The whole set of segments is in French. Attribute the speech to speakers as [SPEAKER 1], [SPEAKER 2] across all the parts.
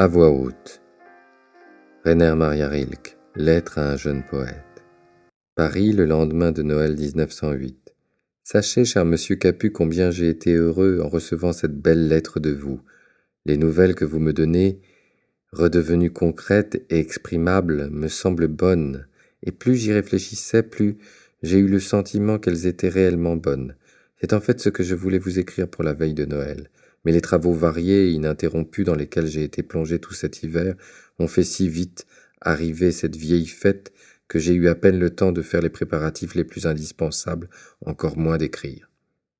[SPEAKER 1] À voix haute. Rainer Maria Rilke, Lettre à un jeune poète. Paris, le lendemain de Noël 1908. Sachez, cher monsieur Capu, combien j'ai été heureux en recevant cette belle lettre de vous. Les nouvelles que vous me donnez, redevenues concrètes et exprimables, me semblent bonnes, et plus j'y réfléchissais, plus j'ai eu le sentiment qu'elles étaient réellement bonnes. C'est en fait ce que je voulais vous écrire pour la veille de Noël mais les travaux variés et ininterrompus dans lesquels j'ai été plongé tout cet hiver ont fait si vite arriver cette vieille fête que j'ai eu à peine le temps de faire les préparatifs les plus indispensables, encore moins d'écrire.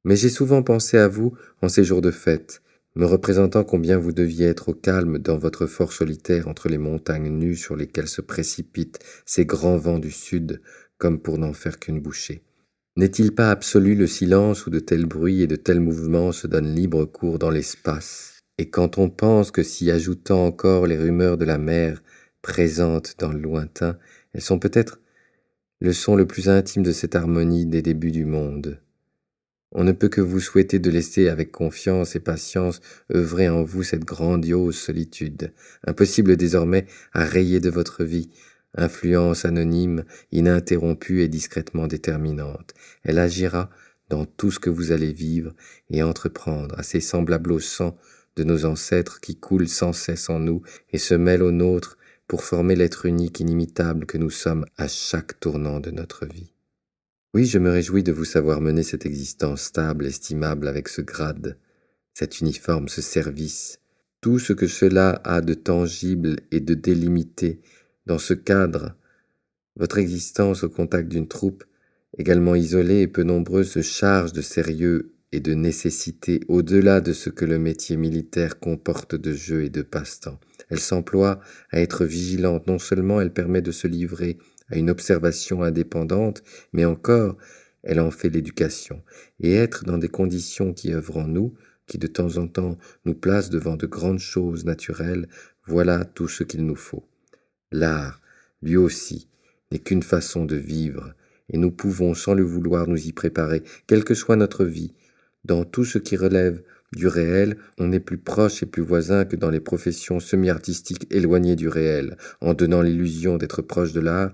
[SPEAKER 1] Mais j'ai souvent pensé à vous en ces jours de fête, me représentant combien vous deviez être au calme dans votre fort solitaire entre les montagnes nues sur lesquelles se précipitent ces grands vents du sud, comme pour n'en faire qu'une bouchée. N'est-il pas absolu le silence où de tels bruits et de tels mouvements se donnent libre cours dans l'espace? Et quand on pense que s'y ajoutant encore les rumeurs de la mer présentes dans le lointain, elles sont peut-être le son le plus intime de cette harmonie des débuts du monde. On ne peut que vous souhaiter de laisser avec confiance et patience œuvrer en vous cette grandiose solitude, impossible désormais à rayer de votre vie, influence anonyme, ininterrompue et discrètement déterminante. Elle agira dans tout ce que vous allez vivre et entreprendre, assez semblable au sang de nos ancêtres qui coule sans cesse en nous et se mêle au nôtre pour former l'être unique inimitable que nous sommes à chaque tournant de notre vie. Oui, je me réjouis de vous savoir mener cette existence stable, estimable, avec ce grade, cet uniforme, ce service, tout ce que cela a de tangible et de délimité, dans ce cadre, votre existence au contact d'une troupe, également isolée et peu nombreuse, se charge de sérieux et de nécessité au-delà de ce que le métier militaire comporte de jeu et de passe-temps. Elle s'emploie à être vigilante, non seulement elle permet de se livrer à une observation indépendante, mais encore elle en fait l'éducation, et être dans des conditions qui œuvrent en nous, qui de temps en temps nous placent devant de grandes choses naturelles, voilà tout ce qu'il nous faut. L'art, lui aussi, n'est qu'une façon de vivre, et nous pouvons, sans le vouloir, nous y préparer, quelle que soit notre vie. Dans tout ce qui relève du réel, on est plus proche et plus voisin que dans les professions semi-artistiques éloignées du réel. En donnant l'illusion d'être proche de l'art,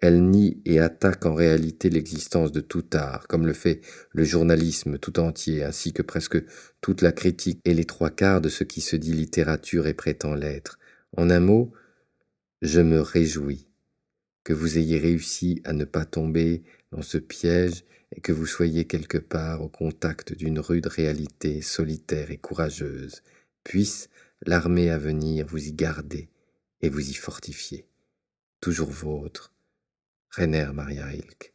[SPEAKER 1] elle nie et attaque en réalité l'existence de tout art, comme le fait le journalisme tout entier, ainsi que presque toute la critique et les trois quarts de ce qui se dit littérature et prétend l'être. En un mot, je me réjouis que vous ayez réussi à ne pas tomber dans ce piège et que vous soyez quelque part au contact d'une rude réalité solitaire et courageuse. Puisse l'armée à venir vous y garder et vous y fortifier. Toujours vôtre, Rainer Maria Hilke.